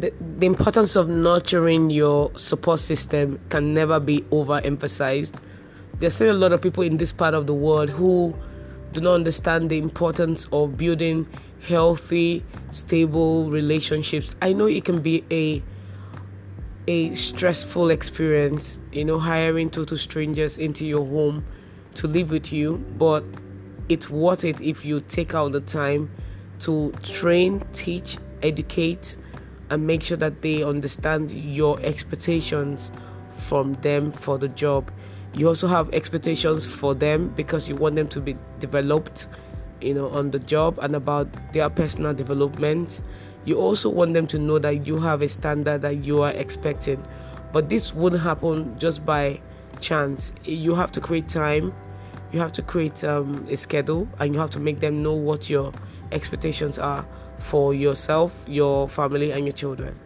the, importance of nurturing your support system can never be overemphasized. There's still a lot of people in this part of the world who do not understand the importance of building healthy, stable relationships. I know it can be a a stressful experience, you know, hiring total strangers into your home to live with you, but it's worth it if you take out the time to train, teach, educate, and make sure that they understand your expectations from them for the job. You also have expectations for them because you want them to be developed, you know, on the job and about their personal development. You also want them to know that you have a standard that you are expecting. But this wouldn't happen just by chance. You have to create time, you have to create um, a schedule, and you have to make them know what your expectations are for yourself, your family, and your children.